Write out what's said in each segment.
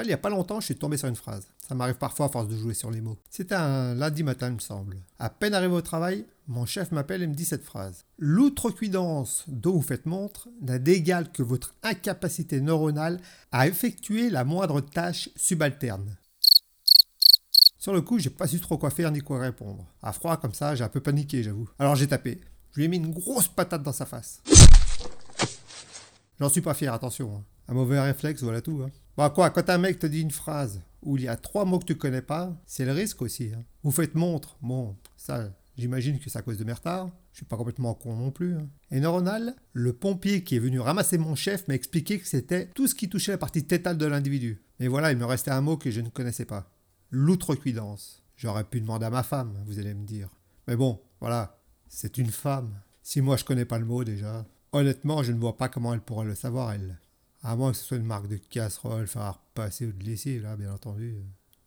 Il n'y a pas longtemps, je suis tombé sur une phrase. Ça m'arrive parfois à force de jouer sur les mots. C'était un lundi matin, il me semble. À peine arrivé au travail, mon chef m'appelle et me dit cette phrase. L'outrecuidance dont vous faites montre n'a d'égal que votre incapacité neuronale à effectuer la moindre tâche subalterne. Sur le coup, j'ai pas su trop quoi faire ni quoi répondre. À froid comme ça, j'ai un peu paniqué, j'avoue. Alors j'ai tapé. Je lui ai mis une grosse patate dans sa face. J'en suis pas fier, attention. hein. Un mauvais réflexe, voilà tout. Hein. Bah quoi, quand un mec te dit une phrase où il y a trois mots que tu connais pas, c'est le risque aussi. hein. Vous faites montre, bon, ça, j'imagine que c'est à cause de mes retards. Je suis pas complètement con non plus. hein. Et neuronal, le pompier qui est venu ramasser mon chef m'a expliqué que c'était tout ce qui touchait la partie tétale de l'individu. Et voilà, il me restait un mot que je ne connaissais pas. L'outrecuidance. J'aurais pu demander à ma femme, vous allez me dire. Mais bon, voilà, c'est une femme. Si moi je connais pas le mot déjà, honnêtement, je ne vois pas comment elle pourrait le savoir, elle. À moins que ce soit une marque de casserole, faire à repasser ou de lessive, là, bien entendu, euh,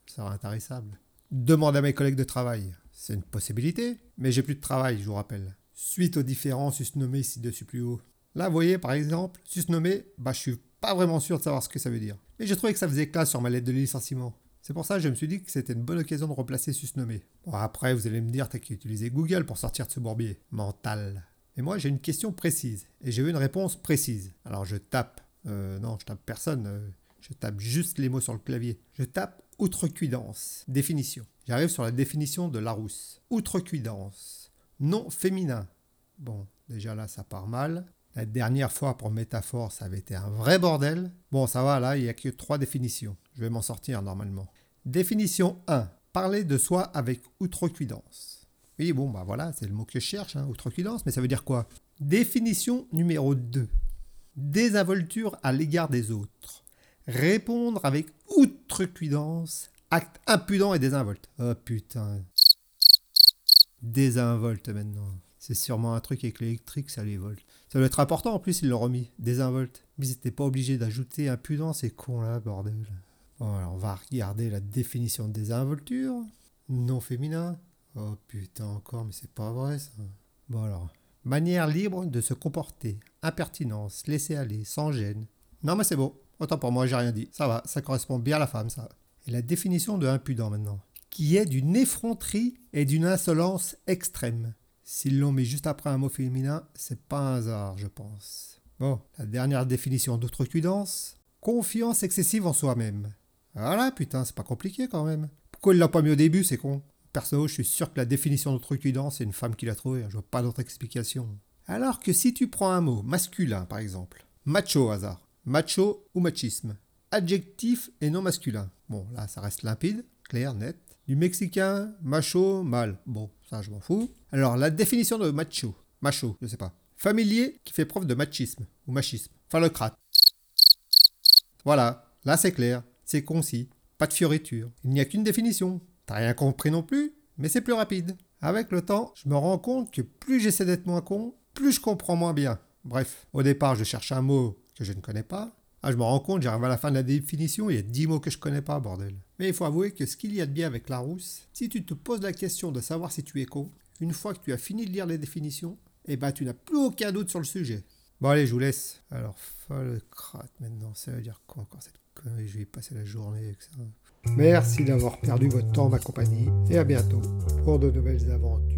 ça sera intarissable. Demande à mes collègues de travail. C'est une possibilité, mais j'ai plus de travail, je vous rappelle. Suite aux différents susnommés ci-dessus plus haut. Là, vous voyez, par exemple, susnommé, bah, je suis pas vraiment sûr de savoir ce que ça veut dire. Mais j'ai trouvé que ça faisait classe sur ma lettre de licenciement. C'est pour ça que je me suis dit que c'était une bonne occasion de replacer susnommé. Bon, après, vous allez me dire, t'as qu'à utiliser Google pour sortir de ce bourbier. Mental. Et moi, j'ai une question précise. Et j'ai eu une réponse précise. Alors, je tape. Euh, non, je tape personne. euh, je tape juste les mots sur le clavier. Je tape outrecuidance. Définition. J'arrive sur la définition de Larousse. Outrecuidance. Nom féminin. Bon, déjà là, ça part mal. La dernière fois, pour métaphore, ça avait été un vrai bordel. Bon, ça va, là, il n'y a que trois définitions. Je vais m'en sortir normalement. Définition 1. Parler de soi avec outrecuidance. Oui, bon, bah voilà, c'est le mot que je cherche, hein, outrecuidance, mais ça veut dire quoi? Définition numéro 2. Désinvolture à l'égard des autres. Répondre avec outrecuidance, acte impudent et désinvolte. Oh putain. Désinvolte maintenant. C'est sûrement un truc avec l'électrique, ça les volte. Ça doit être important en plus, ils l'ont remis. Désinvolte. Mais ils n'étaient pas obligés d'ajouter impudent, c'est con là, bordel. Bon, alors on va regarder la définition de désinvolture. Non féminin. Oh putain, encore, mais c'est pas vrai ça. Bon alors. Manière libre de se comporter. Impertinence, laisser aller, sans gêne. Non mais c'est bon. Autant pour moi, j'ai rien dit. Ça va, ça correspond bien à la femme, ça. Et la définition de impudent maintenant. Qui est d'une effronterie et d'une insolence extrême. S'ils l'ont mis juste après un mot féminin, c'est pas un hasard, je pense. Bon, la dernière définition d'outrecuidance. Confiance excessive en soi-même. Voilà, putain, c'est pas compliqué quand même. Pourquoi il l'a pas mis au début, c'est con? Perso, je suis sûr que la définition d'outrecuidance, c'est une femme qui l'a trouvée, je vois pas d'autre explication. Alors que si tu prends un mot masculin, par exemple, macho hasard, macho ou machisme, adjectif et non masculin. Bon, là, ça reste limpide, clair, net. Du mexicain, macho, mâle. Bon, ça, je m'en fous. Alors, la définition de macho, macho, je sais pas. Familier qui fait preuve de machisme ou machisme. Phallocrate. Voilà, là c'est clair, c'est concis, pas de fioriture. Il n'y a qu'une définition. T'as rien compris non plus, mais c'est plus rapide. Avec le temps, je me rends compte que plus j'essaie d'être moins con, plus je comprends moins bien. Bref, au départ, je cherche un mot que je ne connais pas. Ah, je me rends compte, j'arrive à la fin de la définition, il y a 10 mots que je connais pas, bordel. Mais il faut avouer que ce qu'il y a de bien avec Larousse, si tu te poses la question de savoir si tu es con, une fois que tu as fini de lire les définitions, eh ben tu n'as plus aucun doute sur le sujet. Bon allez, je vous laisse. Alors, crate maintenant, ça veut dire quoi encore cette connerie? Je vais passer la journée avec ça. Merci d'avoir perdu votre temps en ma compagnie et à bientôt pour de nouvelles aventures.